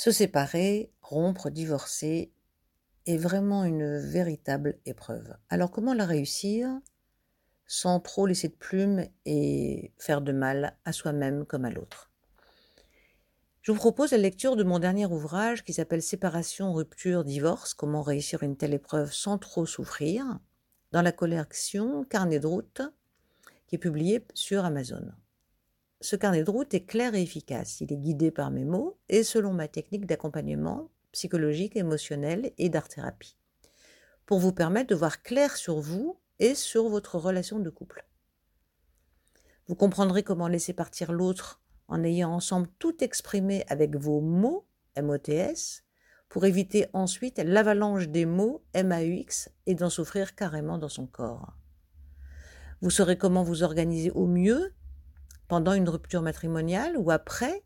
Se séparer, rompre, divorcer est vraiment une véritable épreuve. Alors comment la réussir sans trop laisser de plumes et faire de mal à soi-même comme à l'autre? Je vous propose la lecture de mon dernier ouvrage qui s'appelle Séparation, rupture, divorce, comment réussir une telle épreuve sans trop souffrir, dans la collection Carnet de route qui est publié sur Amazon. Ce carnet de route est clair et efficace. Il est guidé par mes mots et selon ma technique d'accompagnement psychologique, émotionnel et d'art-thérapie, pour vous permettre de voir clair sur vous et sur votre relation de couple. Vous comprendrez comment laisser partir l'autre en ayant ensemble tout exprimé avec vos mots, MOTS, pour éviter ensuite l'avalanche des mots MAUX et d'en souffrir carrément dans son corps. Vous saurez comment vous organiser au mieux pendant une rupture matrimoniale ou après,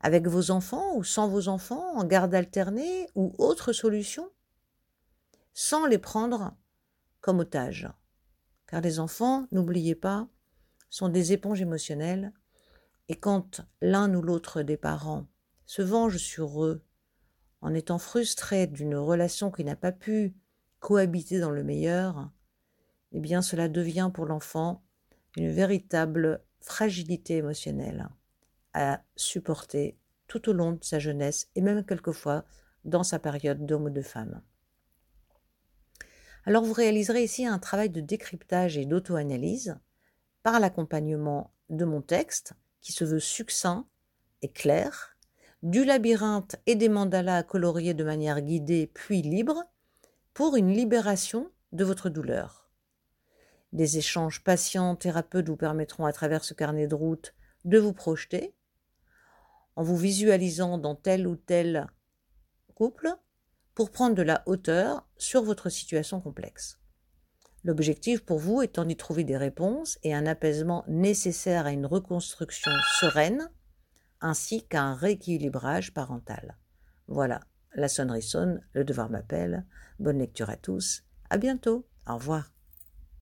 avec vos enfants ou sans vos enfants, en garde alternée ou autre solution, sans les prendre comme otages. Car les enfants, n'oubliez pas, sont des éponges émotionnelles, et quand l'un ou l'autre des parents se venge sur eux en étant frustré d'une relation qui n'a pas pu cohabiter dans le meilleur, eh bien cela devient pour l'enfant une véritable fragilité émotionnelle à supporter tout au long de sa jeunesse et même quelquefois dans sa période d'homme ou de femme. Alors vous réaliserez ici un travail de décryptage et d'auto-analyse par l'accompagnement de mon texte qui se veut succinct et clair, du labyrinthe et des mandalas coloriés de manière guidée puis libre pour une libération de votre douleur. Des échanges patients thérapeutes vous permettront à travers ce carnet de route de vous projeter en vous visualisant dans tel ou tel couple pour prendre de la hauteur sur votre situation complexe. L'objectif pour vous étant d'y trouver des réponses et un apaisement nécessaire à une reconstruction sereine ainsi qu'à un rééquilibrage parental. Voilà, la sonnerie sonne, le devoir m'appelle. Bonne lecture à tous. À bientôt. Au revoir.